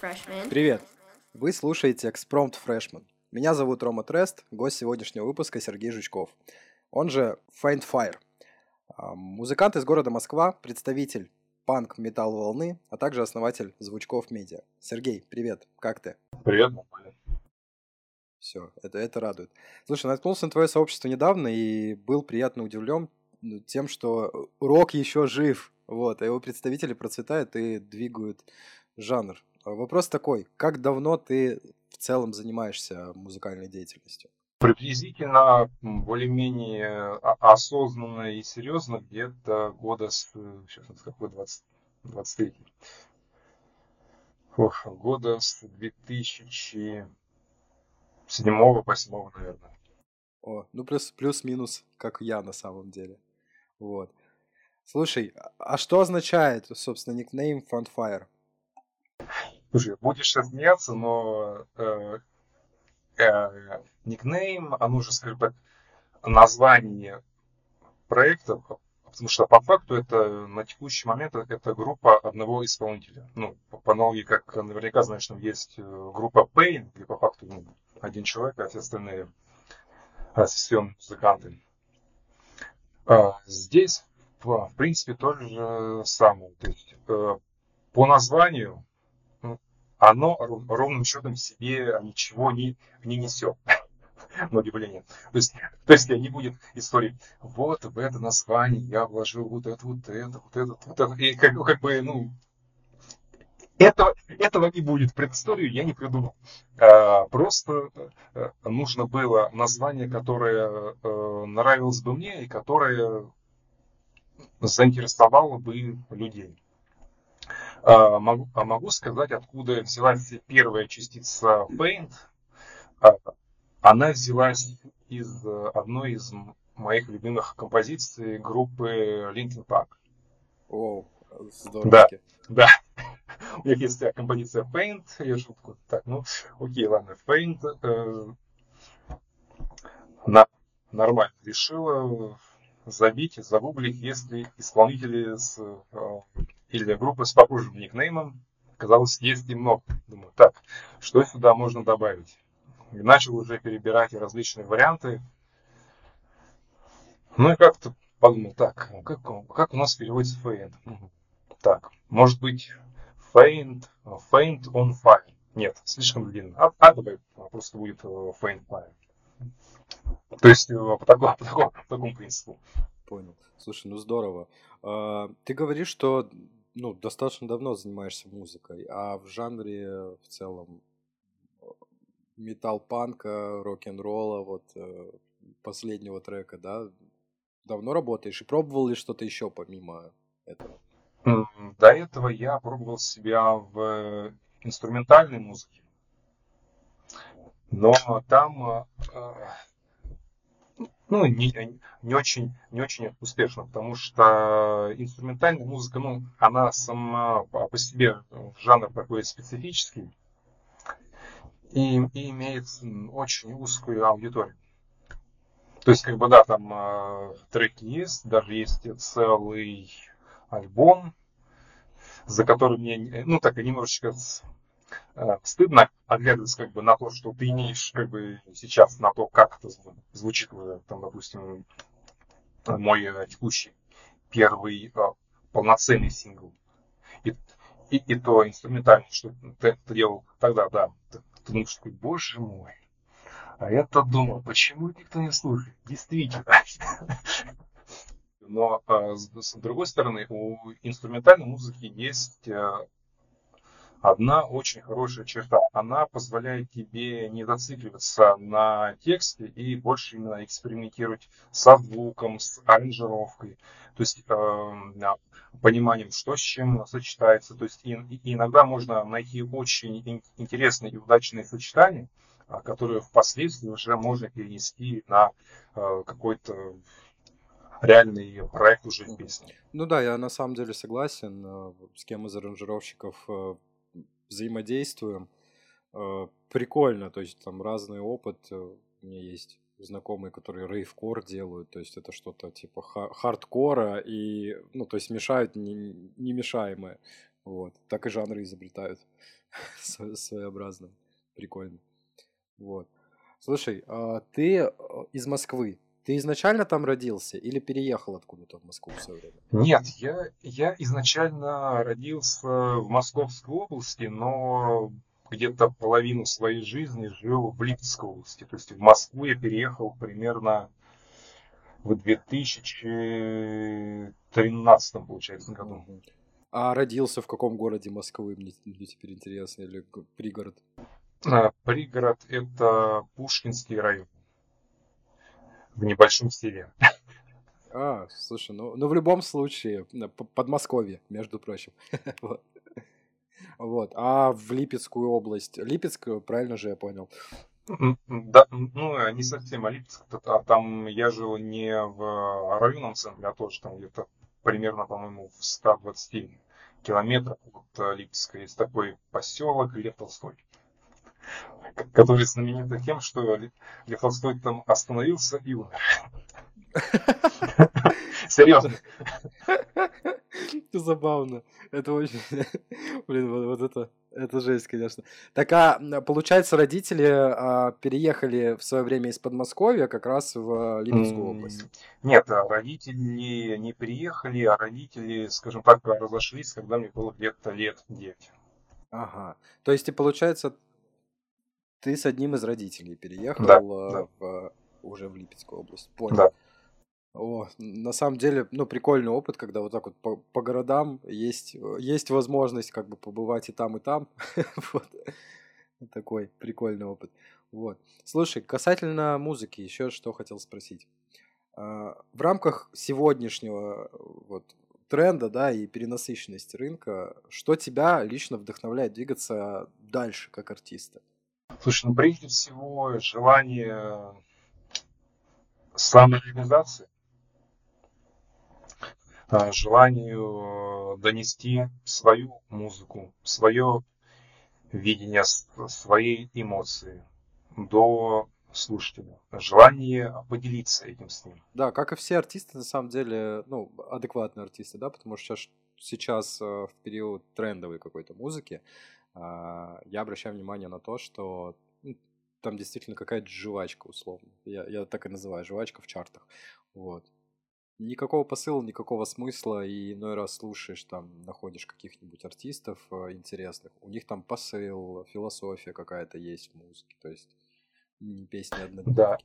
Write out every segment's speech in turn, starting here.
Freshman. Привет! Вы слушаете Экспромт Freshman. Меня зовут Рома Трест, гость сегодняшнего выпуска Сергей Жучков. Он же Faint Fire. А, Музыкант из города Москва, представитель панк металл волны, а также основатель Звучков Медиа. Сергей, привет, как ты? Привет. Все, это, это радует. Слушай, наткнулся на твое сообщество недавно и был приятно удивлен ну, тем, что рок еще жив. Вот, а его представители процветают и двигают жанр. А Вопрос такой, как давно ты в целом занимаешься музыкальной деятельностью? Приблизительно более-менее а- осознанно и серьезно где-то года с... Сейчас, какой 20, 23 Ох, года с 2007 8 наверное. О, ну плюс, плюс-минус, как я на самом деле. Вот. Слушай, а а что означает, собственно, никнейм Frontfire? Слушай, будешь сейчас смеяться, но э, э, никнейм, оно же, скажем так, название проекта, потому что по факту это на текущий момент это группа одного исполнителя. Ну, по аналогии, как наверняка знаешь, там есть э, группа Pain, где по факту ну, один человек, а все остальные а, сессионные музыканты. А, здесь, в принципе, то же самое. То есть, э, по названию ну, оно ров- ровным счетом себе ничего не, не несет на удивление. То есть, то есть не будет истории, вот в это название я вложил вот это, вот это, вот это, вот это. И как, как бы, ну, этого, этого не будет. Предысторию я не придумал. А, просто э, нужно было название, которое э, нравилось бы мне и которое заинтересовало бы людей. А, Могу, а могу сказать, откуда взялась первая частица Paint. А, Она взялась из одной из моих любимых композиций группы Linkin Park. О, Да, здоровски. да. У них есть композиция Paint. Я такой, так, ну, окей, ладно, Paint. э, на, нормально. Решила забить, загуглить, если исполнители с, э, или группы с похожим никнеймом. Оказалось, есть немного. Думаю, так, что сюда можно добавить? И начал уже перебирать различные варианты. Ну и как-то подумал, так, ну как, он- как у нас переводится? Мгм. Так, может быть, faint, faint on fire. Нет, слишком длинно. А, а давай а, просто будет э, faint fire. То есть э, по такому, по такому, по такому принципу. Понял. Слушай, ну здорово. А, Ты говоришь, что ну, достаточно давно занимаешься музыкой, а в жанре в целом метал-панка, рок-н-ролла, вот э, последнего трека, да, давно работаешь и пробовал ли что-то еще помимо этого? До этого я пробовал себя в э, инструментальной музыке, но там э, э, ну, не, не очень, не очень успешно, потому что инструментальная музыка, ну, она сама по себе жанр такой специфический и, и имеет очень узкую аудиторию. То есть, как бы, да, там э, треки есть, даже есть целый альбом, за который мне, ну, так немножечко стыдно оглядываться как бы на то, что ты имеешь как бы сейчас, на то, как это зв- звучит, э, там, допустим, мой э, текущий первый э, полноценный сингл. И, и, и то инструментально, что ты это делал тогда, да. Ты, ты думаешь, такой, боже мой, а я-то думал, почему никто не слушает? Действительно. Но э, с, другой стороны, у инструментальной музыки есть э, одна очень хорошая черта. Она позволяет тебе не зацикливаться на тексте и больше именно экспериментировать со звуком, с аранжировкой. То есть э, пониманием, что с чем сочетается. То есть и, и иногда можно найти очень ин- интересные и удачные сочетания, а, которые впоследствии уже можно перенести на э, какой-то реальный проект уже в. Ну да, я на самом деле согласен, э, с кем из аранжировщиков э, взаимодействуем. Э, Прикольно, то есть там разный опыт. э, У меня есть знакомые, которые рейвкор делают, то есть это что-то типа ха- хардкора и, ну, то есть мешают не- немешаемое. Вот. Так и жанры изобретают. Своеобразно. Прикольно. Вот. Слушай, а ты э, из Москвы. Ты изначально там родился или переехал откуда-то в Москву в свое время? Нет, я, я изначально родился в Московской области, но где-то половину своей жизни жил в Липецкой области. То есть в Москву я переехал примерно в 2013, получается, году. А родился в каком городе Москвы, мне, мне теперь интересно, или пригород? А, пригород – это Пушкинский район. В небольшом селе. А, слушай, ну, ну в любом случае, Подмосковье, между прочим. вот. вот. А в Липецкую область? Липецк, правильно же я понял? Да, ну, не совсем, а Липецк, а там я жил не в районном центре, а тоже там где-то примерно, по-моему, в 120 километрах от э, Липецка есть такой поселок Лев Толстой, который знаменит тем, что Лев Толстой там остановился и умер. Серьезно. Забавно. Это очень... Блин, вот, вот это... Это жесть, конечно. Так, а получается, родители а, переехали в свое время из Подмосковья как раз в Липецкую область? Нет, а родители не переехали, а родители, скажем так, разошлись, когда мне было где-то лет 9. Ага. То есть, и получается, ты с одним из родителей переехал да, а, да. В, уже в Липецкую область. Понял. Да. О, на самом деле, ну, прикольный опыт, когда вот так вот по, по городам есть, есть возможность как бы побывать и там, и там. вот. Такой прикольный опыт. Вот. Слушай, касательно музыки, еще что хотел спросить. А, в рамках сегодняшнего вот, тренда, да, и перенасыщенности рынка, что тебя лично вдохновляет двигаться дальше как артиста? Слушай, ну прежде всего желание самореализации Э, желанию э, донести свою музыку, свое видение, свои эмоции до слушателя. Желание поделиться этим с ним. Да, как и все артисты, на самом деле, ну, адекватные артисты, да, потому что сейчас, сейчас э, в период трендовой какой-то музыки я обращаю внимание на то, что ну, там действительно какая-то жвачка, условно. Я, я так и называю, жвачка в чартах. Вот никакого посыла, никакого смысла, и иной раз слушаешь, там, находишь каких-нибудь артистов э, интересных, у них там посыл, философия какая-то есть в музыке, то есть не песни однодневки. Да.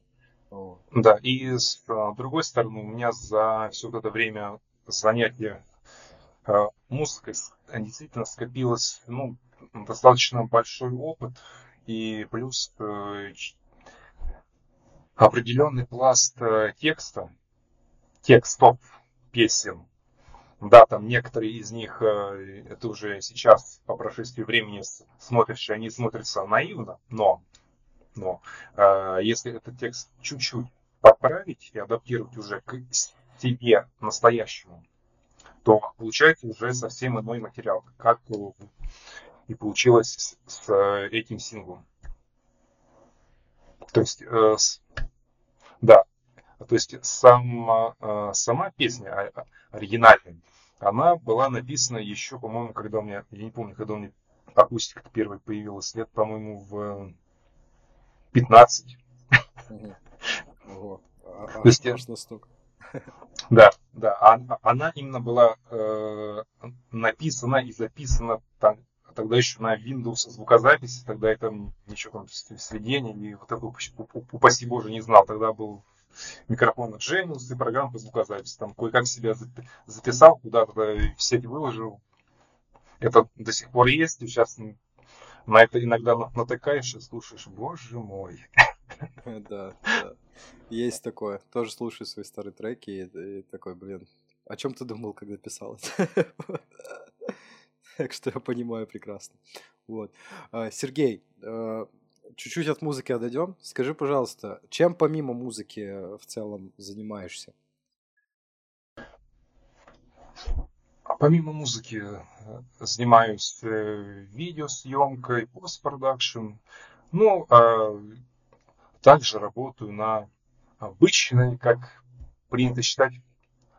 Вот. Да, и с а, другой стороны, у меня за все это время занятия э, музыкой действительно скопилось, ну, достаточно большой опыт, и плюс э, определенный пласт текста, текстов песен. Да, там некоторые из них, э, это уже сейчас, по прошествии времени, смотришь, они смотрятся наивно, но, но э, если этот текст чуть-чуть подправить и адаптировать уже к себе настоящему, то получается уже совсем иной материал, как и получилось с, с этим синглом. То есть, э, с, да, то есть сама, э, сама песня а, оригинальная, она была написана еще, по-моему, когда у меня, я не помню, когда у меня акустика первая появилась, лет, по-моему, в 15. Ого. А, То есть. Да, да. Она, она именно была э, написана и записана там, тогда еще на Windows звукозаписи, тогда это ничего там сведения и вот такого, упаси боже, не знал. Тогда был микрофон Genius и программа по звукозаписи. Там кое-как себя записал, куда-то в сеть выложил. Это до сих пор есть, и сейчас на это иногда натыкаешь и слушаешь, боже мой. Да, да. Есть такое. Тоже слушаю свои старые треки и, и такой, блин, о чем ты думал, когда писал это? Так что я понимаю прекрасно. Вот. А, Сергей, а, чуть-чуть от музыки отойдем. Скажи, пожалуйста, чем помимо музыки в целом занимаешься? Помимо музыки э, занимаюсь э, видеосъемкой, постпродакшн. Ну, а также работаю на обычной, как принято считать,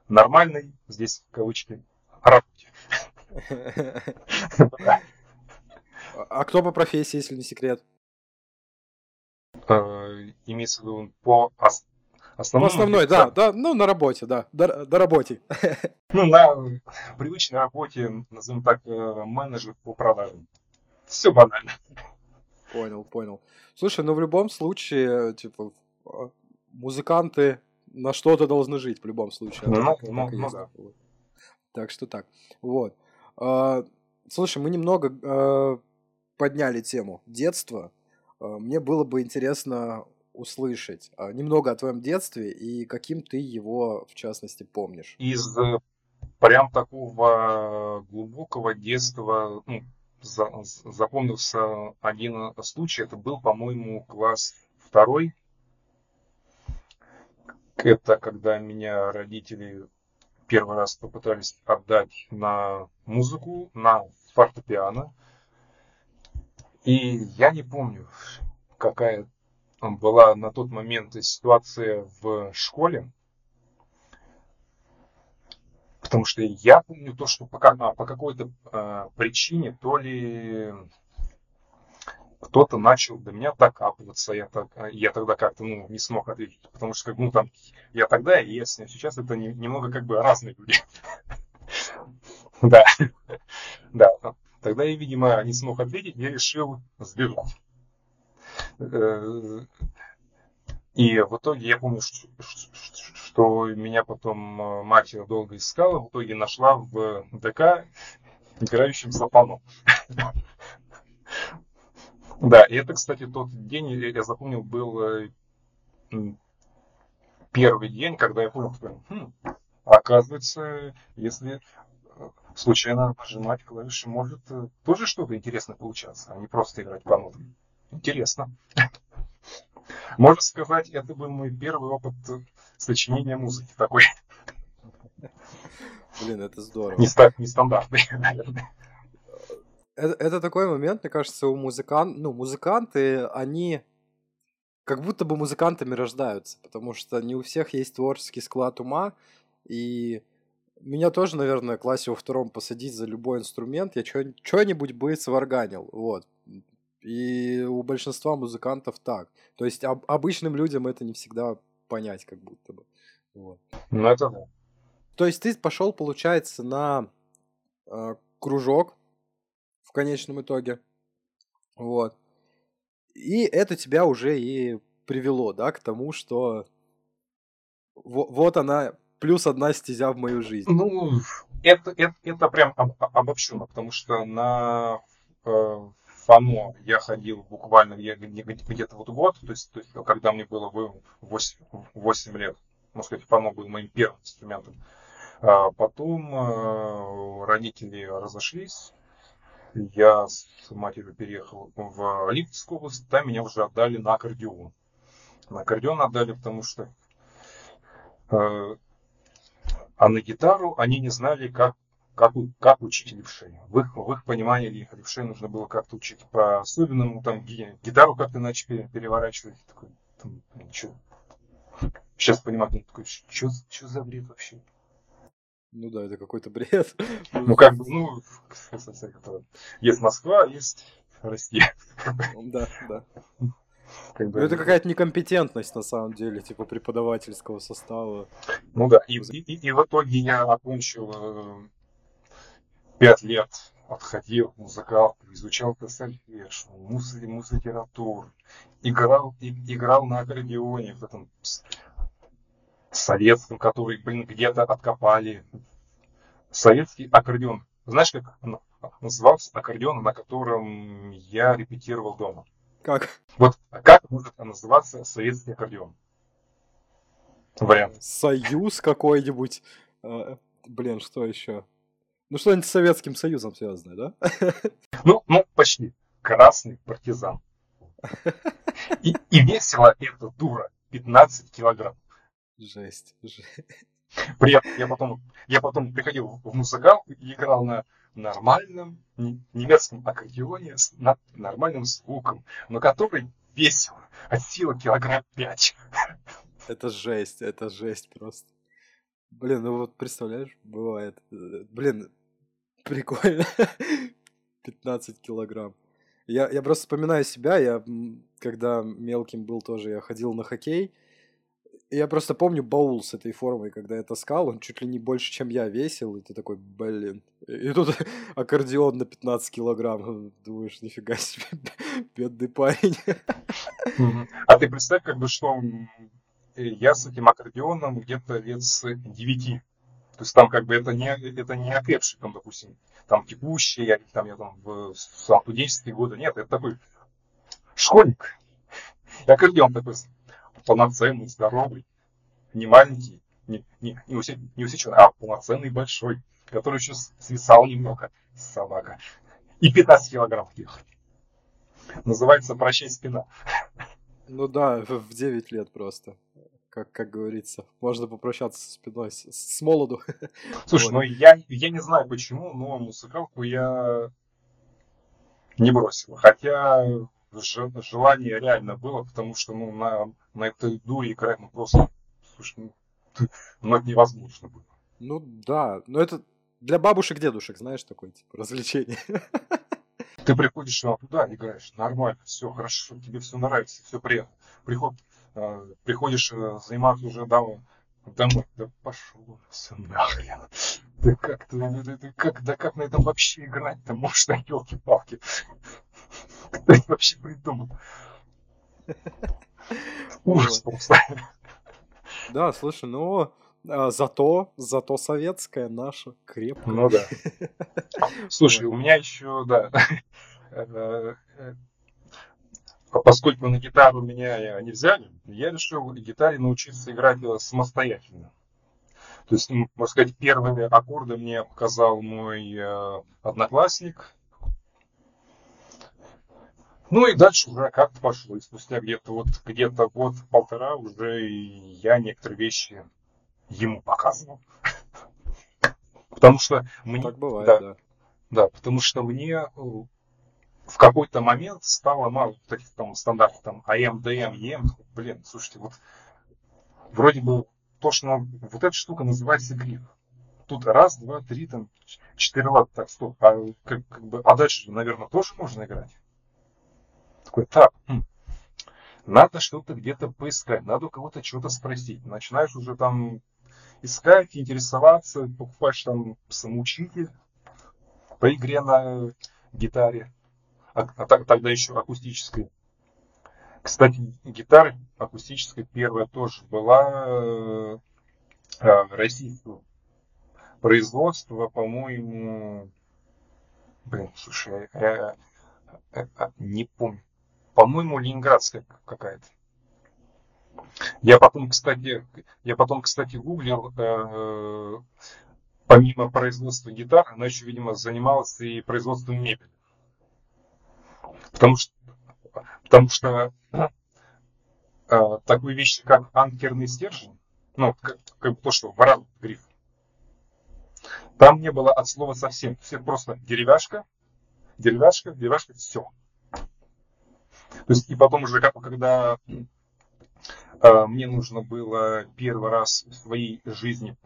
нормальной, здесь в кавычки, работе. А кто по профессии, если не секрет? Э, имеется в виду по основной. По основной, да, да, ну на работе, да, до, до работе. Ну, на привычной работе, назовем так, э, менеджер по продажам. Все банально. Понял, понял. Слушай, ну в любом случае, типа, музыканты на что-то должны жить в любом случае. Ну, так, ну, ну, да. Так что так. Вот. А, слушай, мы немного а, подняли тему детства. А, мне было бы интересно услышать немного о твоем детстве и каким ты его, в частности, помнишь. Из э, прям такого глубокого детства ну, за, запомнился один случай. Это был, по-моему, класс второй это когда меня родители первый раз попытались отдать на музыку, на фортепиано. И я не помню, какая была на тот момент ситуация в школе. Потому что я помню то, что по, по какой-то э, причине, то ли кто-то начал до меня докапываться. Я, так, я тогда как-то ну, не смог ответить, потому что как, ну, там, я тогда и я сейчас это не, немного как бы разные люди. Да, да. Тогда я, видимо, не смог ответить, я решил сбежать. Э, и в итоге я помню, что, что меня потом э, мать долго искала, в итоге нашла в ДК играющим за пану. Да, и это, кстати, тот день, я запомнил, был э, первый день, когда я понял, что, хм, оказывается, если э, случайно нажимать клавиши, может э, тоже что-то интересное получаться, а не просто играть по нотам. Интересно. Можно сказать, это был мой первый опыт сочинения музыки такой. Блин, это здорово. Нестандартный, наверное это, это такой момент, мне кажется, у музыкант, ну, музыканты, они как будто бы музыкантами рождаются, потому что не у всех есть творческий склад ума, и меня тоже, наверное, в классе во втором посадить за любой инструмент, я что-нибудь бы сварганил, вот. И у большинства музыкантов так. То есть об, обычным людям это не всегда понять, как будто бы. Вот. Ну, это да. То есть ты пошел, получается, на э, кружок в конечном итоге. Вот. И это тебя уже и привело, да, к тому, что вот она, плюс одна стезя в мою жизнь. Ну, это, это, это прям об, обобщенно, потому что на э, ФАМО я ходил буквально где-то вот год, то есть, то есть когда мне было 8, 8 лет, можно сказать, ФАМО был моим первым инструментом. А потом э, родители разошлись, я с матерью переехал в Липецкую область, там меня уже отдали на аккордеон. На аккордеон отдали, потому что э, а на гитару они не знали, как, как, как учить левшей. В их, в их понимании левшей нужно было как-то учить по-особенному, там гитару как-то начали переворачивать. Такой, там, что? Сейчас понимаю, такой, что за бред вообще? Ну да, это какой-то бред. Ну как бы, ну, есть Москва, есть Россия. Да, да. Как бы... Ну, это какая-то некомпетентность, на самом деле, типа преподавательского состава. Ну да, и, и, и, в итоге я окончил э, пять лет, отходил музыкал, изучал сольфеж, музлитературу, играл, и, играл на аккордеоне в этом советском, который, блин, где-то откопали. Советский аккордеон. Знаешь, как назывался аккордеон, на котором я репетировал дома? Как? Вот как может называться советский аккордеон? Вариант. Союз какой-нибудь. Э, блин, что еще? Ну, что-нибудь с Советским Союзом связанное, да? Ну, ну, почти. Красный партизан. И, и весила эта дура 15 килограмм. Жесть, жесть. Этом я потом, я потом приходил в музыкал и играл на нормальном немецком аккордеоне с нормальным звуком, но который весил от силы килограмм пять. Это жесть, это жесть просто. Блин, ну вот представляешь, бывает. Блин, Прикольно. 15 килограмм. Я, я просто вспоминаю себя, я когда мелким был тоже, я ходил на хоккей, я просто помню баул с этой формой, когда я таскал, он чуть ли не больше, чем я весил, и ты такой, блин. И тут аккордеон на 15 килограмм. Думаешь, нифига себе, бедный парень. А ты представь, как бы, что я с этим аккордеоном где-то лет с 9. То есть там как бы это не, это не окрепший, там, допустим, там текущий, я, там, я там в, в студенческие годы. Нет, это такой школьник. И аккордеон такой полноценный, здоровый, не маленький, не, не, не, усе, не усеченный, а полноценный большой, который еще свисал немного, собака. И 15 килограмм ехать. Называется «Прощай, спина». Ну да, в 9 лет просто. Как, как говорится, можно попрощаться со спиной с, с молоду. Слушай, вот. ну я, я не знаю почему, но музыкалку я не бросил. Хотя желание реально было, потому что ну, на, на этой дуре играть ну, просто слушай, ну, ну, это невозможно было. Ну да, но это для бабушек, дедушек, знаешь, такое типа развлечение. Ты приходишь а, туда, играешь, нормально, все хорошо, тебе все нравится, все приятно. Приход, э, приходишь э, заниматься уже домой, домой, да пошел все нахрен. Да как ты, да, да, как, да как на этом вообще играть-то можно, елки-палки. Кто это вообще придумал? Ужас просто. Да, слушай, ну а, зато, зато советская наша крепкая. Ну да. Слушай, у меня еще, да, э, э, поскольку на гитару меня не взяли, я решил гитаре научиться играть самостоятельно. То есть, можно сказать, первые аккорды мне показал мой э, одноклассник, ну и дальше уже как-то пошло. И спустя где-то вот где-то год-полтора уже я некоторые вещи ему показывал. Потому что мне... Так бывает, да, да. Да, потому что мне э, в какой-то момент стало мало таких там стандартов, там АМ, ДМ, ЕМ. Блин, слушайте, вот вроде бы то, что вот эта штука называется гриф. Тут раз, два, три, там, четыре лад, так, стоп. А, как, как бы, а дальше, наверное, тоже можно играть. Такой, так, хм, надо что-то где-то поискать, надо у кого-то что-то спросить. Начинаешь уже там искать, интересоваться, покупаешь там самоучитель по игре на гитаре, а, а тогда еще акустической. Кстати, гитара акустическая первая тоже была э, э российского производства, по-моему, блин, слушай, я, я, я не помню по-моему, ленинградская какая-то. Я потом, кстати, я потом, кстати, гуглил, э, помимо производства гитар, она еще, видимо, занималась и производством мебели. Потому что, потому что э, такой вещи, как анкерный стержень, ну, как, как то, что ворал гриф, там не было от слова совсем. Все просто деревяшка, деревяшка, деревяшка, все. То есть, и потом уже, когда э, мне нужно было первый раз в своей жизни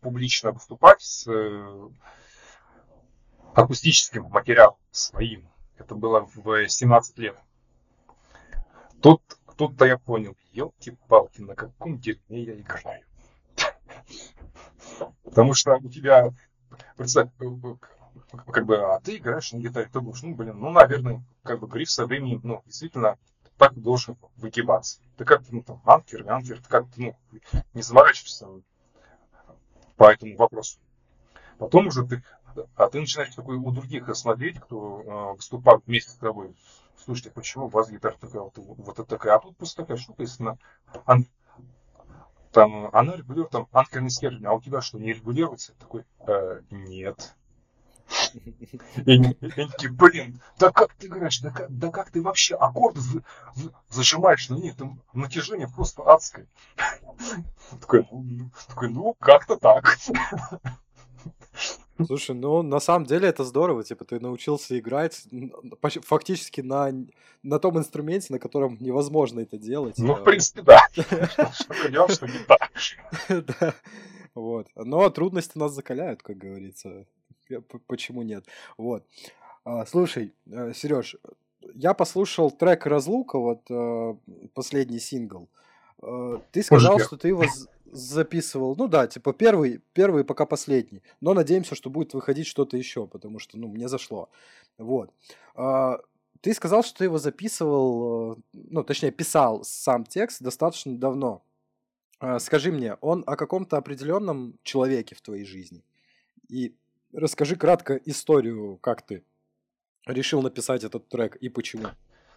публично выступать с э, акустическим материалом своим, это было в 17 лет, тут, тут-то я понял, елки-палки, на каком дерьме я играю. Потому что у тебя, как бы, а ты играешь на гитаре, ты думаешь, ну, блин, ну, наверное, как бы гриф со временем, ну, действительно, так должен выгибаться. Ты как-то, ну, там, анкер, анкер, ты как-то, ну, не заморачиваешься по этому вопросу. Потом уже ты, а ты начинаешь такой у других смотреть, кто э, выступает вместе с тобой. Слушайте, почему у вас гитара такая, вот, вот такая, а тут просто такая штука, если на, ан, там, она регулирует там анкерный стержень, а у тебя что, не регулируется? Такой, э, нет. И они такие, блин, да как ты играешь, да как, да как ты вообще аккорды зажимаешь на них, там натяжение просто адское. Такой, ну, такой, ну как-то так. Слушай, ну на самом деле это здорово, типа ты научился играть фактически на, на том инструменте, на котором невозможно это делать. Ну, в принципе, да. Что что не так. Да. Вот. Но трудности нас закаляют, как говорится почему нет? Вот. А, слушай, э, Сереж, я послушал трек «Разлука», вот э, последний сингл. Э, ты сказал, что ты его записывал, ну да, типа первый, первый пока последний, но надеемся, что будет выходить что-то еще, потому что, ну, мне зашло. Вот. А, ты сказал, что ты его записывал, ну, точнее, писал сам текст достаточно давно. А, скажи мне, он о каком-то определенном человеке в твоей жизни? И расскажи кратко историю, как ты решил написать этот трек и почему.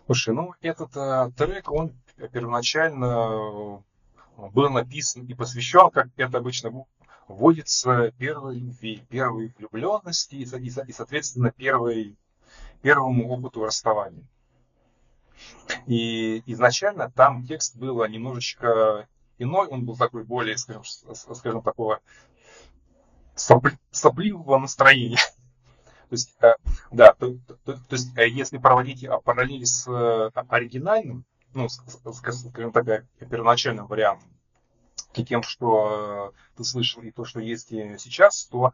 Слушай, ну этот э, трек, он первоначально э, был написан и посвящен, как это обычно вводится, первой любви, первой влюбленности и, и, и соответственно, первой, первому опыту расставания. И изначально там текст был немножечко иной, он был такой более, скажем, скажем такого сопливого настроения. То есть, э, да, то, то, то есть, э, если проводить а, параллели с э, оригинальным, ну, скажем так, первоначальным вариантом, и тем, что ты слышал, и то, что есть сейчас, то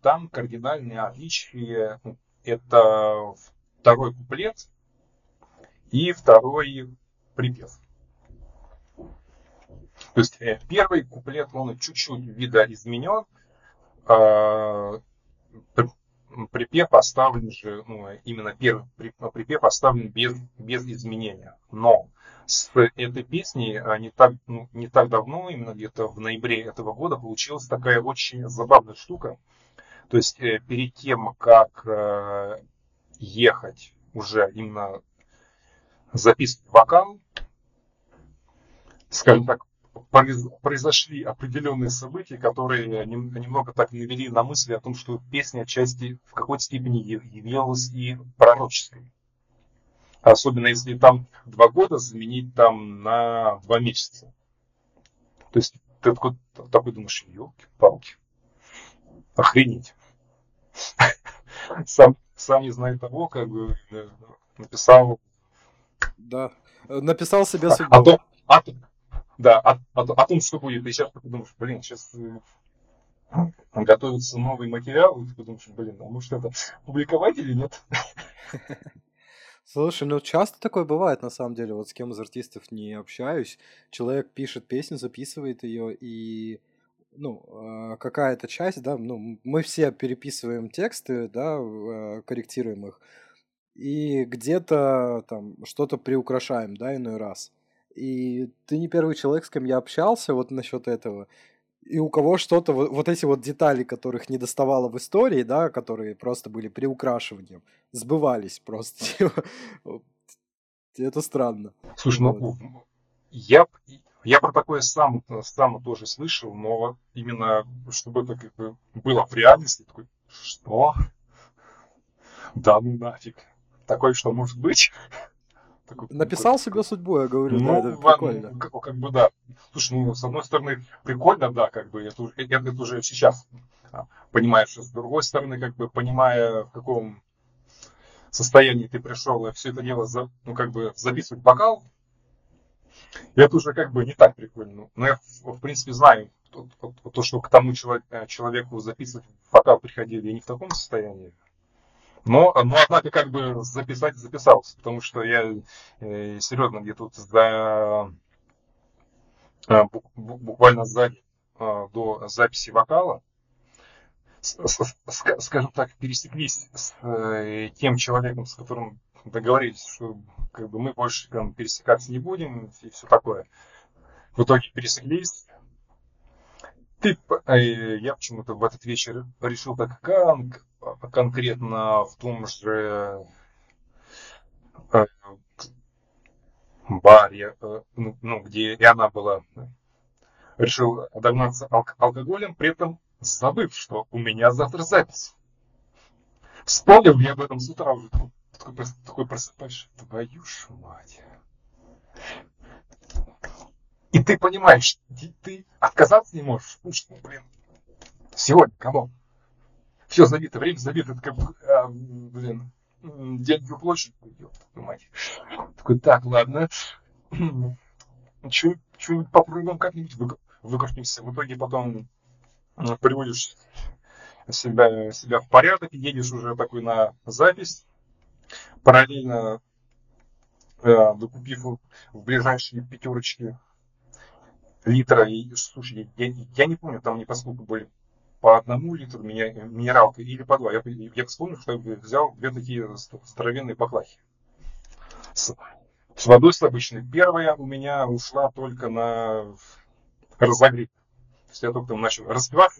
там кардинальное отличие ну, это второй куплет и второй припев. То есть первый куплет, он чуть-чуть видоизменен, припев поставлен же, ну, именно первый припев поставлен без, без изменения. Но с этой песней а, не так, ну, не так давно, именно где-то в ноябре этого года, получилась такая очень забавная штука. То есть э, перед тем, как э, ехать уже именно записывать вокал, скажем так, произошли определенные события, которые немного так навели на мысли о том, что песня отчасти в какой-то степени являлась и пророческой. Особенно если там два года заменить там на два месяца. То есть ты такой, такой думаешь, елки-палки, охренеть. Сам, сам не знаю того, как бы э, написал... Да, написал себе судьбу. А, то, а, да, о, о, о том, что будет. Ты сейчас подумаешь, блин, сейчас э, готовится новый материал, и ты подумаешь, блин, а может это публиковать или нет? Слушай, ну часто такое бывает, на самом деле, вот с кем из артистов не общаюсь. Человек пишет песню, записывает ее, и ну, э, какая-то часть, да, ну, мы все переписываем тексты, да, э, корректируем их, и где-то там что-то приукрашаем, да, иной раз. И ты не первый человек, с кем я общался вот насчет этого. И у кого что-то, вот, вот эти вот детали, которых не доставало в истории, да, которые просто были приукрашиванием, сбывались просто. Это странно. Слушай, ну, я, я про такое сам, сам тоже слышал, но именно чтобы это как бы было в реальности, такой, что? Да ну нафиг. Такое что может быть? Такой, Написал такой, себе судьбу, я говорю, ну, да, это прикольно. Ну, как, как бы да. Слушай, ну, с одной стороны, прикольно, да, как бы, это, это, это уже сейчас а, понимаешь, с другой стороны, как бы, понимая, в каком состоянии ты пришел, и все это дело, за, ну, как бы, записывать бокал, это уже как бы не так прикольно. Но я, в принципе, знаю, то, то, что к тому человеку записывать вокал приходили не в таком состоянии, но, но однако, как бы записать записался, потому что я э, серьезно где тут за э, буквально за э, до записи вокала, скажем так, пересеклись с э, тем человеком, с которым договорились, что как бы мы больше там, пересекаться не будем и все такое. В итоге пересеклись. Ты, э, я почему-то в этот вечер решил так, как конкретно в том же э, баре, э, ну, ну, где и она была, решил догнаться алк- алкоголем, при этом забыв, что у меня завтра запись. Вспомнил я об этом с утра уже. Такой, такой просыпаешь, твою ж мать. И ты понимаешь, ты, ты отказаться не можешь. Ну блин, сегодня, кому? Все забито, время забито, это как, а, блин, деньги уплочены, мать. Такой, так, ладно, что-нибудь попробуем как-нибудь выкрутимся. В итоге потом приводишь себя, себя в порядок, едешь уже такой на запись, параллельно э, докупив в ближайшие пятерочки литра. И, слушай, я, я, я не помню, там не поскольку были по одному литру минералка или по два. Я, я вспомнил, что я взял две такие здоровенные баклахи. С, с водой с обычной. Первая у меня ушла только на разогрев. То есть я только там начал распивать.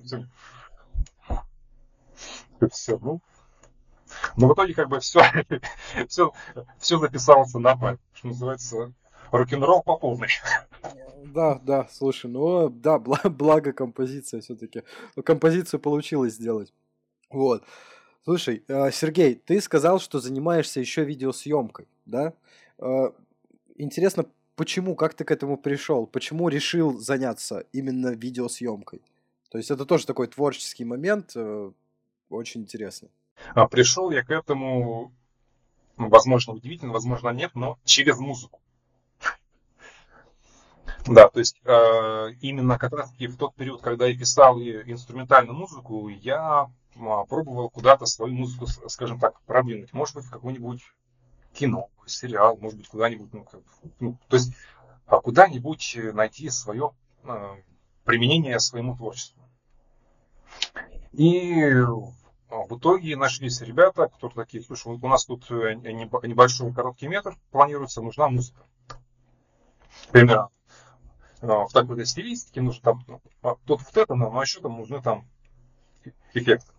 Все, ну, но в итоге как бы все, все, все записалось на память, что называется, рок-н-ролл по полной. Да, да, слушай, ну да, благо композиция все-таки. Композицию получилось сделать. Вот. Слушай, э, Сергей, ты сказал, что занимаешься еще видеосъемкой, да? Э, интересно, почему, как ты к этому пришел? Почему решил заняться именно видеосъемкой? То есть это тоже такой творческий момент, э, очень интересно. А пришел я к этому, возможно, удивительно, возможно, нет, но через музыку. Да, то есть э, именно как раз таки в тот период, когда я писал инструментальную музыку, я пробовал куда-то свою музыку, скажем так, продвинуть. Может быть, в какое-нибудь кино, сериал, может быть, куда-нибудь, ну, как, ну то есть а куда-нибудь найти свое э, применение своему творчеству. И в итоге нашлись ребята, которые такие, слушай, у нас тут э, небольшой короткий метр планируется, нужна музыка. Примерно в такой стилистике нужно там ну, а тут вот это, но еще там нужны там эффекты.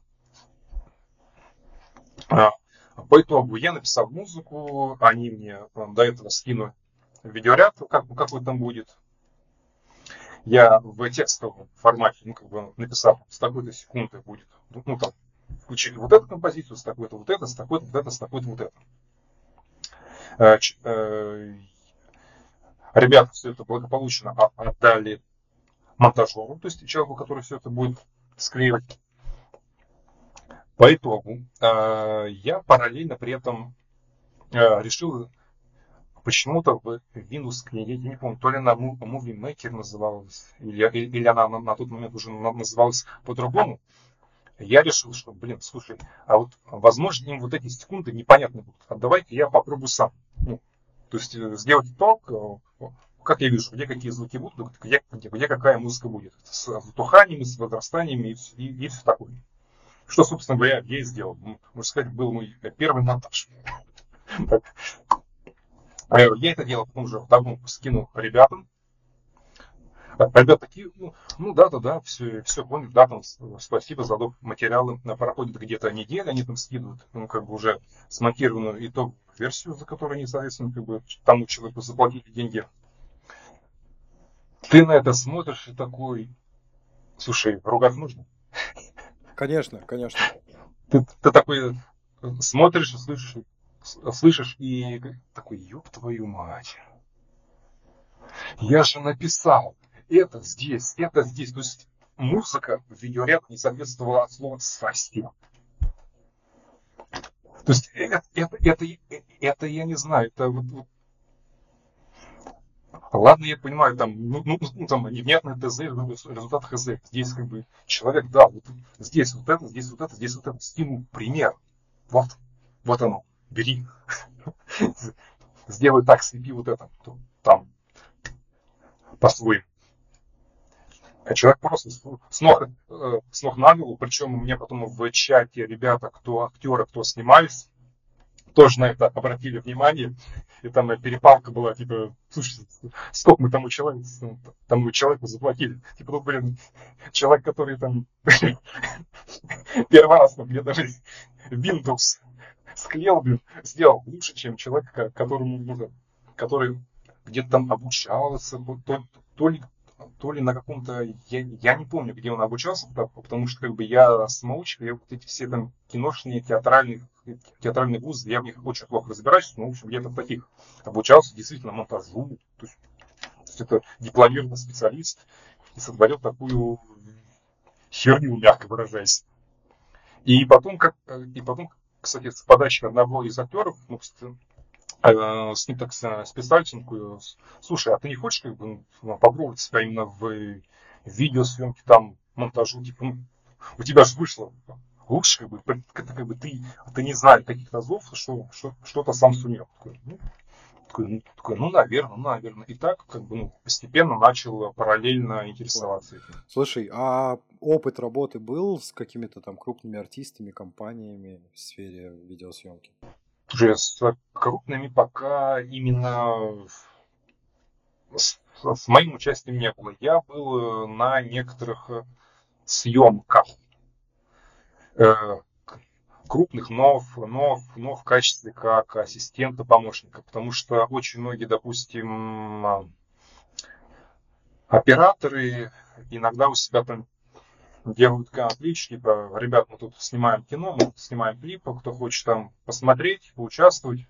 А, по итогу я написал музыку, они мне до этого скинули видеоряд, как, какой там будет. Я в текстовом формате, ну, как бы написал, с такой-то секунды будет, ну, там, включили вот эту композицию, с такой-то вот это, с такой-то вот это, с такой-то вот это. Э, э, ребята все это благополучно отдали монтажеру, то есть человеку, который все это будет склеивать. По итогу э, я параллельно при этом решил почему-то в Windows, я не помню, то ли она Movie Maker называлась, или, или она на, на тот момент уже называлась по-другому я решил, что, блин, слушай, а вот, возможно, им вот эти секунды непонятны будут. А давай-ка я попробую сам. Ну, то есть э, сделать то, э, как я вижу, где какие звуки будут, где, где, где какая музыка будет. С затуханиями, с возрастаниями и, и, и все такое. Что, собственно говоря, я и сделал. Можно сказать, был мой первый монтаж. Э, я это делал потом уже давно скинул ребятам. Ребята такие, ну, ну да, да, да, все, все понял, да, там, спасибо за доп. материалы. Проходит где-то неделя, они там скидывают, ну, как бы уже смонтированную итог версию, за которую они, соответственно, как бы тому человеку заплатили деньги. Ты на это смотришь и такой, слушай, ругать нужно? Конечно, конечно. Ты, ты такой смотришь и слышишь, слышишь и такой, ёб твою мать. Я же написал это здесь, это здесь. То есть музыка в видеоряд не соответствовала от слова совсем. То есть это, это, это, это я не знаю, это вот, вот Ладно, я понимаю, там, ну, ну, ну там, невнятное ТЗ, результат ХЗ. Здесь как бы человек, да, вот здесь вот это, здесь вот это, здесь вот это, скинул пример. Вот, вот оно, бери. Сделай так, слепи вот это, там, по-своему. А человек просто с ног, э, с ног на голову, причем меня потом в чате ребята, кто актеры, кто снимались, тоже на это обратили внимание. И там перепалка была, типа, слушай, сколько мы тому человеку, тому человеку заплатили? Типа, ну, блин, человек, который там первый раз, мне даже Windows склеил, блин, сделал лучше, чем человек, которому, ну, который где-то там обучался, то, то ли то ли на каком-то, я, я не помню, где он обучался, потому что как бы я самоучка, я вот эти все там киношные, театральные, театральные вузы, я в них очень плохо разбираюсь, но, в общем, где-то таких обучался действительно монтажу, то есть, то есть это дипломированный специалист и сотворил такую херню, мягко выражаясь. И потом, как, и потом, кстати, с подачи одного из актеров, ну, Э, с ним так списались, он слушай, а ты не хочешь как бы ну, попробовать себя именно в видеосъемке, там, монтажу, типа, ну, у тебя же вышло лучше, как бы, как бы ты, ты не знаешь каких азов, что, что, что-то сам сумел. Такой, ну, такой, ну, такой, ну, наверное, ну, наверное. И так, как бы, ну, постепенно начал параллельно интересоваться этим. Слушай, а опыт работы был с какими-то там крупными артистами, компаниями в сфере видеосъемки? Уже с крупными пока именно с, с моим участием не было. Я был на некоторых съемках э, крупных, но, но, но в качестве как ассистента, помощника. Потому что очень многие, допустим, операторы иногда у себя там делают клич, типа, ребят, мы тут снимаем кино, мы тут снимаем клипы, кто хочет там посмотреть, поучаствовать,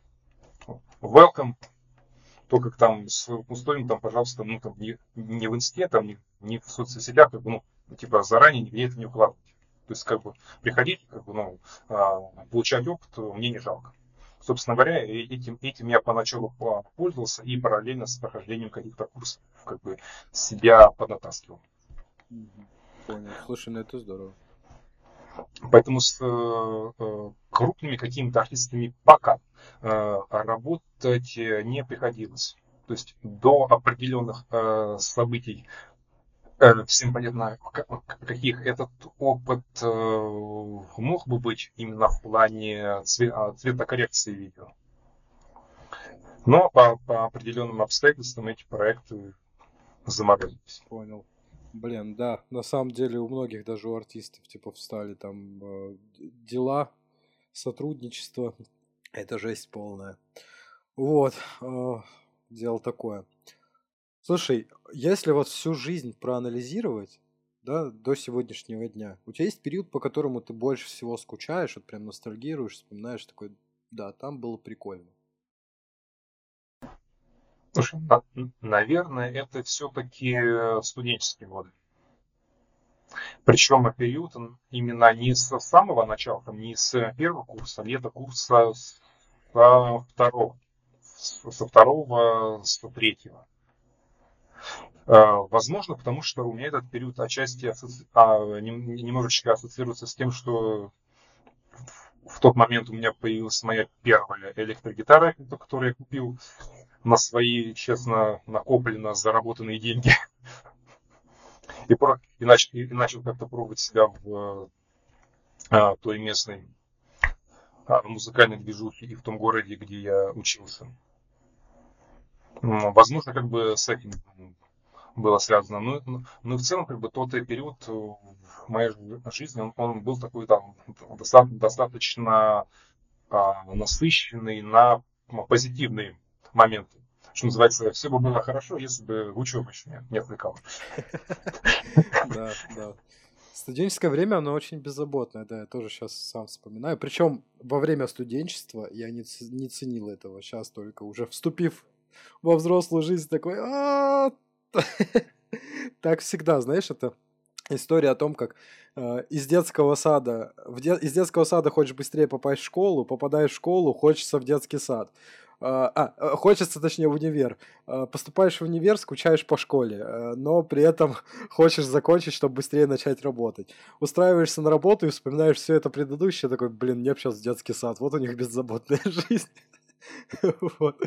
welcome. То, как там с условием, там, пожалуйста, ну, там, не, не в инсте, там, не, не в соцсетях, как бы, ну, типа, заранее нигде это не укладывать. То есть, как бы, приходить, как бы, ну, а, получать опыт мне не жалко. Собственно говоря, этим, этим я поначалу пользовался и параллельно с прохождением каких-то курсов, как бы, себя поднатаскивал. Понял. Слушай, ну это здорово. Поэтому с э, э крупными какими-то артистами пока э, работать не приходилось. То есть до определенных э, событий Э, всем понятно, каких этот опыт э, мог бы быть именно в плане а, цветокоррекции видео. Но по, по определенным обстоятельствам эти проекты заморозились. Понял. Блин, да, на самом деле у многих даже у артистов типа встали там э, дела, сотрудничество. Это жесть полная. Вот, э, дело такое. Слушай, если вот всю жизнь проанализировать, да, до сегодняшнего дня, у тебя есть период, по которому ты больше всего скучаешь, вот прям ностальгируешь, вспоминаешь такой, да, там было прикольно. Слушай, наверное, это все-таки студенческие годы. Причем период именно не с самого начала, там, не с первого курса, а где-то курса со второго, со второго, со третьего. А, возможно, потому что у меня этот период отчасти асоци... а, немножечко ассоциируется с тем, что в тот момент у меня появилась моя первая электрогитара, которую я купил на свои, честно, накопленно заработанные деньги. И, про... и, нач... и начал как-то пробовать себя в а, той местной а, музыкальной движухе и в том городе, где я учился. Возможно, как бы с этим было связано. Но, ну, но ну, в целом, как бы тот период в моей жизни, он, он был такой там достаточно, а, насыщенный на позитивные моменты. Что называется, все бы было хорошо, если бы учеба еще не, не отвлекала. Да, да. Студенческое время, оно очень беззаботное, да, я тоже сейчас сам вспоминаю. Причем во время студенчества я не, не ценил этого. Сейчас только уже вступив во взрослую жизнь, такой, «А, так всегда, знаешь, это история о том, как э, из детского сада, в де, из детского сада хочешь быстрее попасть в школу, попадаешь в школу, хочется в детский сад. Э, а, э, хочется, точнее, в универ. Э, поступаешь в универ, скучаешь по школе, э, но при этом хочешь закончить, чтобы быстрее начать работать. Устраиваешься на работу и вспоминаешь все это предыдущее, такой, блин, мне сейчас в детский сад, вот у них беззаботная жизнь. вот.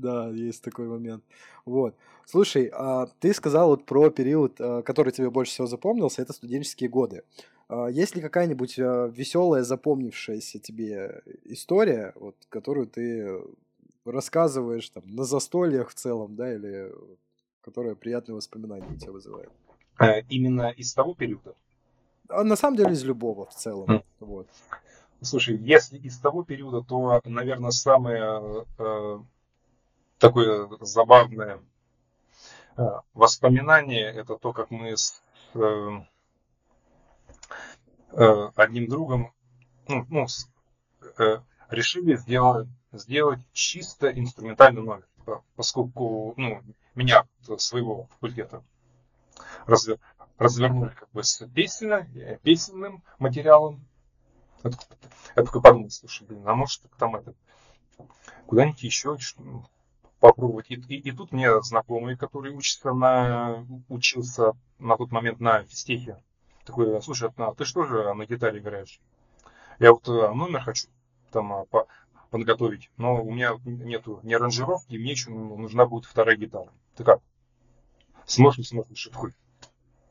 Да, есть такой момент. Вот. Слушай, а ты сказал вот про период, а, который тебе больше всего запомнился, это студенческие годы. А есть ли какая-нибудь веселая, запомнившаяся тебе история, вот, которую ты рассказываешь там на застольях в целом, да, или которая приятные воспоминания у тебя вызывает? А, именно из того периода? А на самом деле из любого в целом. Mm. Вот. Слушай, если из того периода, то, наверное, самое э, такое забавное э, воспоминание. Это то, как мы с э, э, одним другом ну, ну, решили сделать, сделать чисто инструментальный номер, поскольку ну, меня своего факультета разве, развернули как бы с песенно, песенным материалом. Я, я только подумал, слушай, блин, а может там это куда-нибудь еще попробовать. И, и, и тут мне знакомый, который учится на, учился на тот момент на физтехе, такой, слушай, а ты что же на гитаре играешь? Я вот э, номер хочу там а, по, подготовить, но у меня нету ни аранжировки, мне еще нужна будет вторая гитара. Ты как? Сможешь, не сможешь, шипхуй.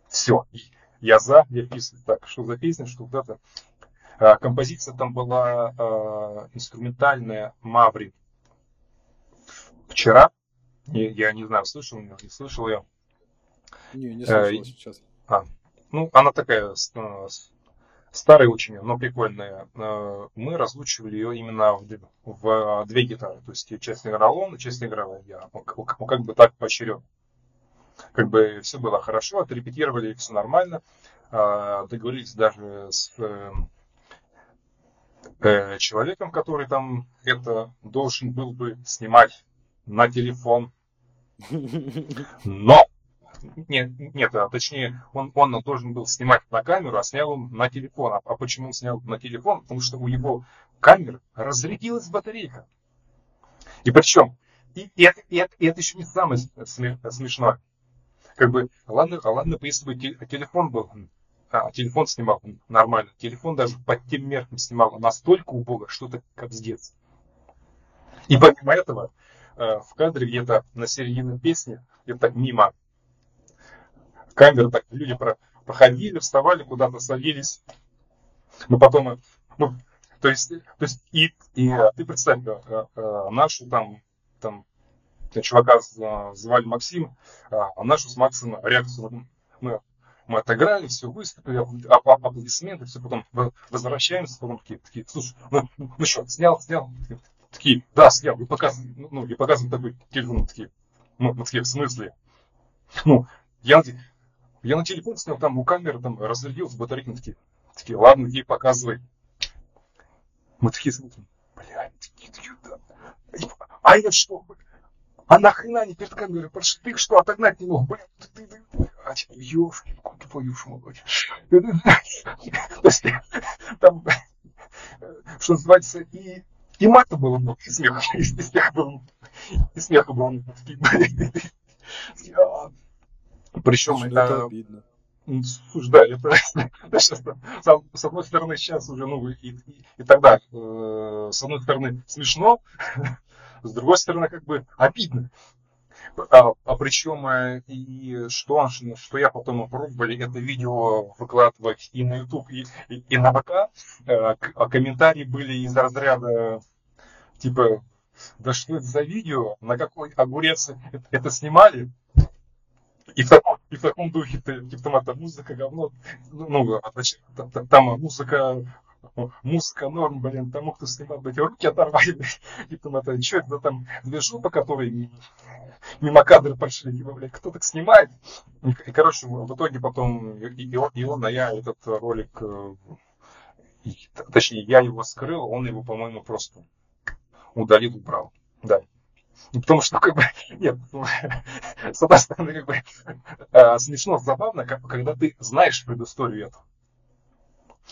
Все, я за, я писаю. Так, что за песня, что куда-то. А, композиция там была а, инструментальная Маври. Вчера, я, не знаю, слышал ее, не слышал ее. Не, не слышал э, сейчас. А, ну, она такая старая очень, но прикольная. Э, мы разлучивали ее именно в, в две гитары. То есть часть играл он, часть играла я. Ну, как бы так поощрен. Как бы все было хорошо, отрепетировали, все нормально. А, договорились даже с э, э, человеком, который там это должен был бы снимать на телефон. Но нет, нет, а точнее, он, он должен был снимать на камеру, а снял он на телефон. А, а почему он снял на телефон? Потому что у его камеры разрядилась батарейка. И причем, и, и, это, и, это, и это еще не самое смешное. Как бы, ладно, а ладно, если бы телефон был, а, телефон снимал нормально. Телефон даже под тем меркам снимал настолько убого, что это как с детства. И помимо этого, в кадре где-то на середине песни, где-то мимо камер, так люди про, проходили, вставали, куда-то садились. Но потом, э, ну, то есть, то есть и, и э, ты представь, э, нашу там, там чувака звали Максим, а нашу с Максом реакцию мы, мы отыграли, все выступили, аплодисменты, все, потом возвращаемся, потом такие, такие слушай, ну, ну что, снял, снял, да, снял, и показываем, ну, и показываем такой телефон, такие, ну, такие, в смысле? Ну, я, я на телефон снял, там у камеры там разрядилась батарейка, такие, такие, ладно, ей показывай. Мы такие смотрим, блядь, да. А я что, а нахрена они перед камерой пошли? Ты что, отогнать не мог? Блядь, ты, ты, ты, блядь, ёшкинку твою ж мать. То есть, там, что называется, и, и мата было много, и смеха, и смеха было, и смеха было много. Причем это, это обидно. Слушай, да, это, сейчас, с одной стороны, сейчас уже, ну, и, и, и тогда, э, с одной стороны, смешно, с другой стороны, как бы обидно. А, а причем э, и что, что я потом пробовали это видео выкладывать и на YouTube, и, и, и на ВК, э, а комментарии были из разряда типа, да что это за видео, на какой огурец это, снимали, и в таком, и в таком духе, типа, там это музыка говно, ну, а там, там музыка, музыка норм, блин, тому, кто снимал, блядь, руки оторвали, и там это, что это там, движу, по которой мимо кадры прошли, типа, блядь, кто так снимает. И, короче, в итоге потом и, и, он, и он, а я этот ролик, э, точнее, я его скрыл, он его, по-моему, просто удалил, убрал. Да. Потому что, как бы, нет, с одной стороны, как бы, э, смешно, забавно, как, когда ты знаешь предысторию этого.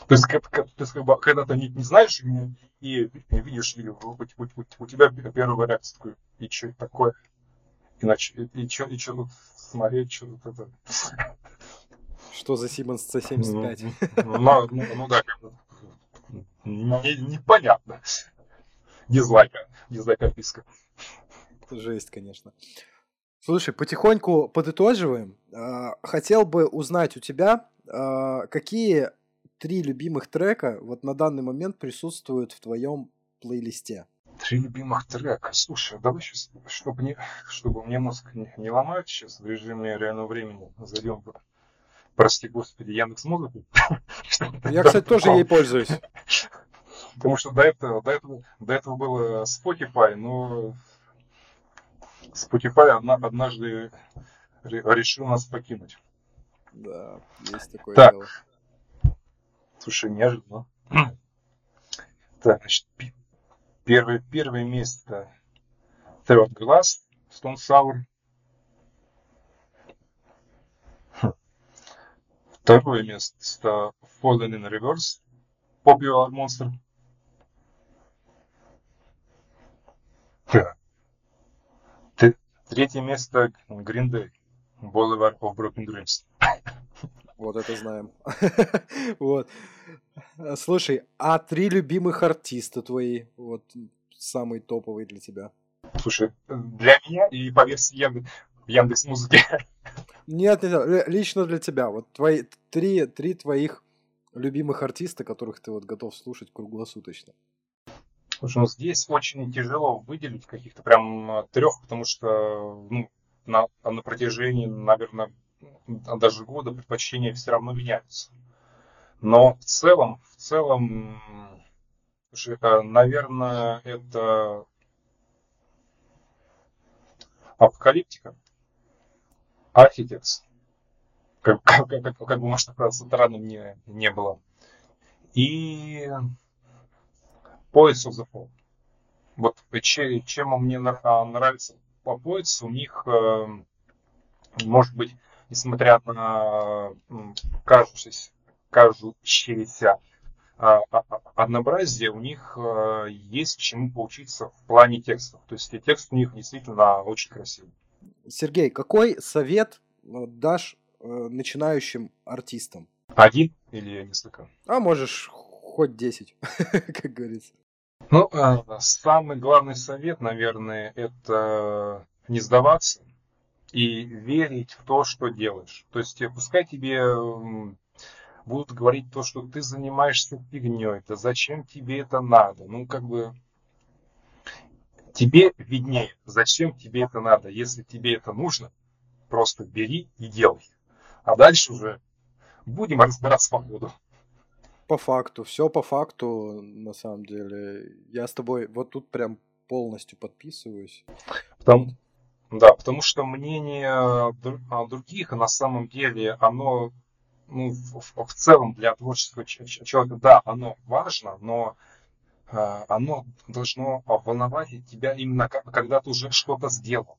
То есть, как, как, то есть как бы, когда ты не, не знаешь и, и, и видишь, и, у, у, у, у тебя первая реакция такой, и что это такое? Иначе, и, и что и тут смотреть, что тут это... Что за Siemens C75? Ну, ну, ну, ну да, как бы, не, непонятно. Дизлайк, дизлайк отписка. Жесть, конечно. Слушай, потихоньку подытоживаем. А, хотел бы узнать у тебя, а, какие три любимых трека вот на данный момент присутствуют в твоем плейлисте? Три любимых трека. Слушай, давай сейчас, чтобы, не, чтобы мне мозг не, не ломать сейчас в режиме реального времени, зайдем в, прости господи, Яндекс Музыку. Я, кстати, тоже ей пользуюсь. Потому что до этого, до этого, до этого было Spotify, но Spotify однажды решил нас покинуть. Да, есть такое так. дело. Слушай, неожиданно. так, значит, первое, первое место Third Glass, Stone Sour. Хм. Второе место Fallen in Reverse, Popular Monster. Третье место Green Day, Boulevard of Broken Dreams. Вот это знаем. Вот. Слушай, а три любимых артиста твои, вот самый топовый для тебя? Слушай, для меня и по версии Яндекс, Яндекс музыки. Нет, нет, лично для тебя. Вот твои три, три твоих любимых артиста, которых ты вот готов слушать круглосуточно. Слушай, ну здесь очень тяжело выделить каких-то прям э, трех, потому что ну, на, на протяжении, наверное, даже года предпочтения все равно меняются. Но в целом, в целом, слушай, наверное, это апокалиптика, архитекс, как, как, как, как бы, может, странным не, не было. И Poets of the Fall. Вот чем мне нравится по Poets, у них, э, может быть, несмотря на кажущееся, кажущееся а, а, а, однообразие, у них э, есть чему поучиться в плане текстов. То есть текст у них действительно очень красивый. Сергей, какой совет э, дашь начинающим артистам? Один или несколько? А можешь хоть десять, как говорится. Ну, самый главный совет, наверное, это не сдаваться и верить в то, что делаешь. То есть пускай тебе будут говорить то, что ты занимаешься фигней, это зачем тебе это надо. Ну, как бы тебе виднее, зачем тебе это надо. Если тебе это нужно, просто бери и делай. А дальше уже будем разбираться по ходу. По факту, все по факту, на самом деле. Я с тобой вот тут прям полностью подписываюсь. Потому, да, потому что мнение других на самом деле, оно ну, в, в, целом для творческого человека, да, оно важно, но э, оно должно волновать тебя именно когда ты уже что-то сделал,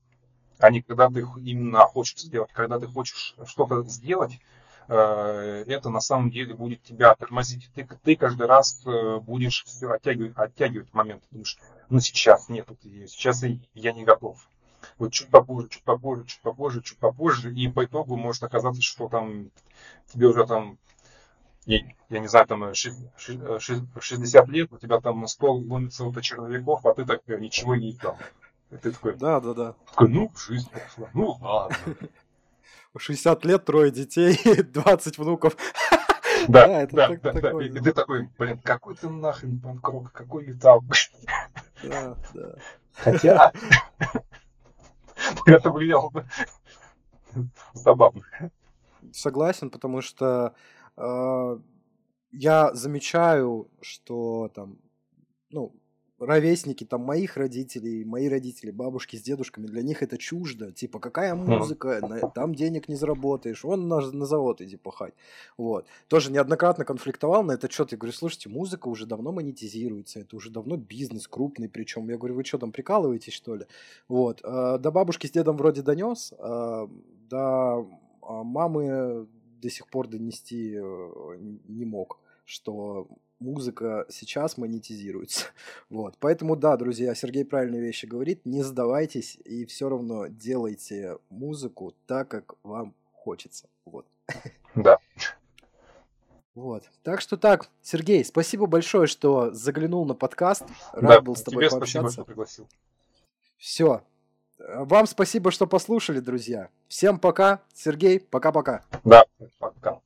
а не когда ты именно хочешь сделать. Когда ты хочешь что-то сделать, Э, это на самом деле будет тебя тормозить. Ты, ты каждый раз э, будешь все оттягивать, оттягивать момент. Думаешь, ну сейчас нет, сейчас я не готов. Вот чуть попозже, чуть попозже, чуть попозже, чуть попозже, и по итогу может оказаться, что там тебе уже там я, я не знаю, там 60 лет, у тебя там стол ломится вот черновиков, а ты так ничего не издал. И ты такой, да, да, да. Такой, ну, жизнь прошла, ну ладно. 60 лет, трое детей, 20 внуков. Да, да, это да, так, да, такой, да. И ты такой, блин, какой ты нахрен панкрок, какой металл. Да, да. Хотя, это бы забавно. Согласен, потому что э, я замечаю, что там, ну, ровесники там моих родителей, мои родители, бабушки с дедушками, для них это чуждо. Типа, какая музыка, там денег не заработаешь, он на, на завод иди пахать. Вот. Тоже неоднократно конфликтовал на этот счет. Я говорю, слушайте, музыка уже давно монетизируется, это уже давно бизнес крупный причем. Я говорю, вы что там, прикалываетесь, что ли? Вот. А, до бабушки с дедом вроде донес, а, до а, мамы до сих пор донести э, не мог, что музыка сейчас монетизируется. Вот. Поэтому да, друзья, Сергей правильные вещи говорит. Не сдавайтесь и все равно делайте музыку так, как вам хочется. Вот. Да. Вот. Так что так, Сергей, спасибо большое, что заглянул на подкаст. Рад да, был с тобой тебе пообщаться. Спасибо, что пригласил. Все. Вам спасибо, что послушали, друзья. Всем пока. Сергей, пока-пока. Да, пока.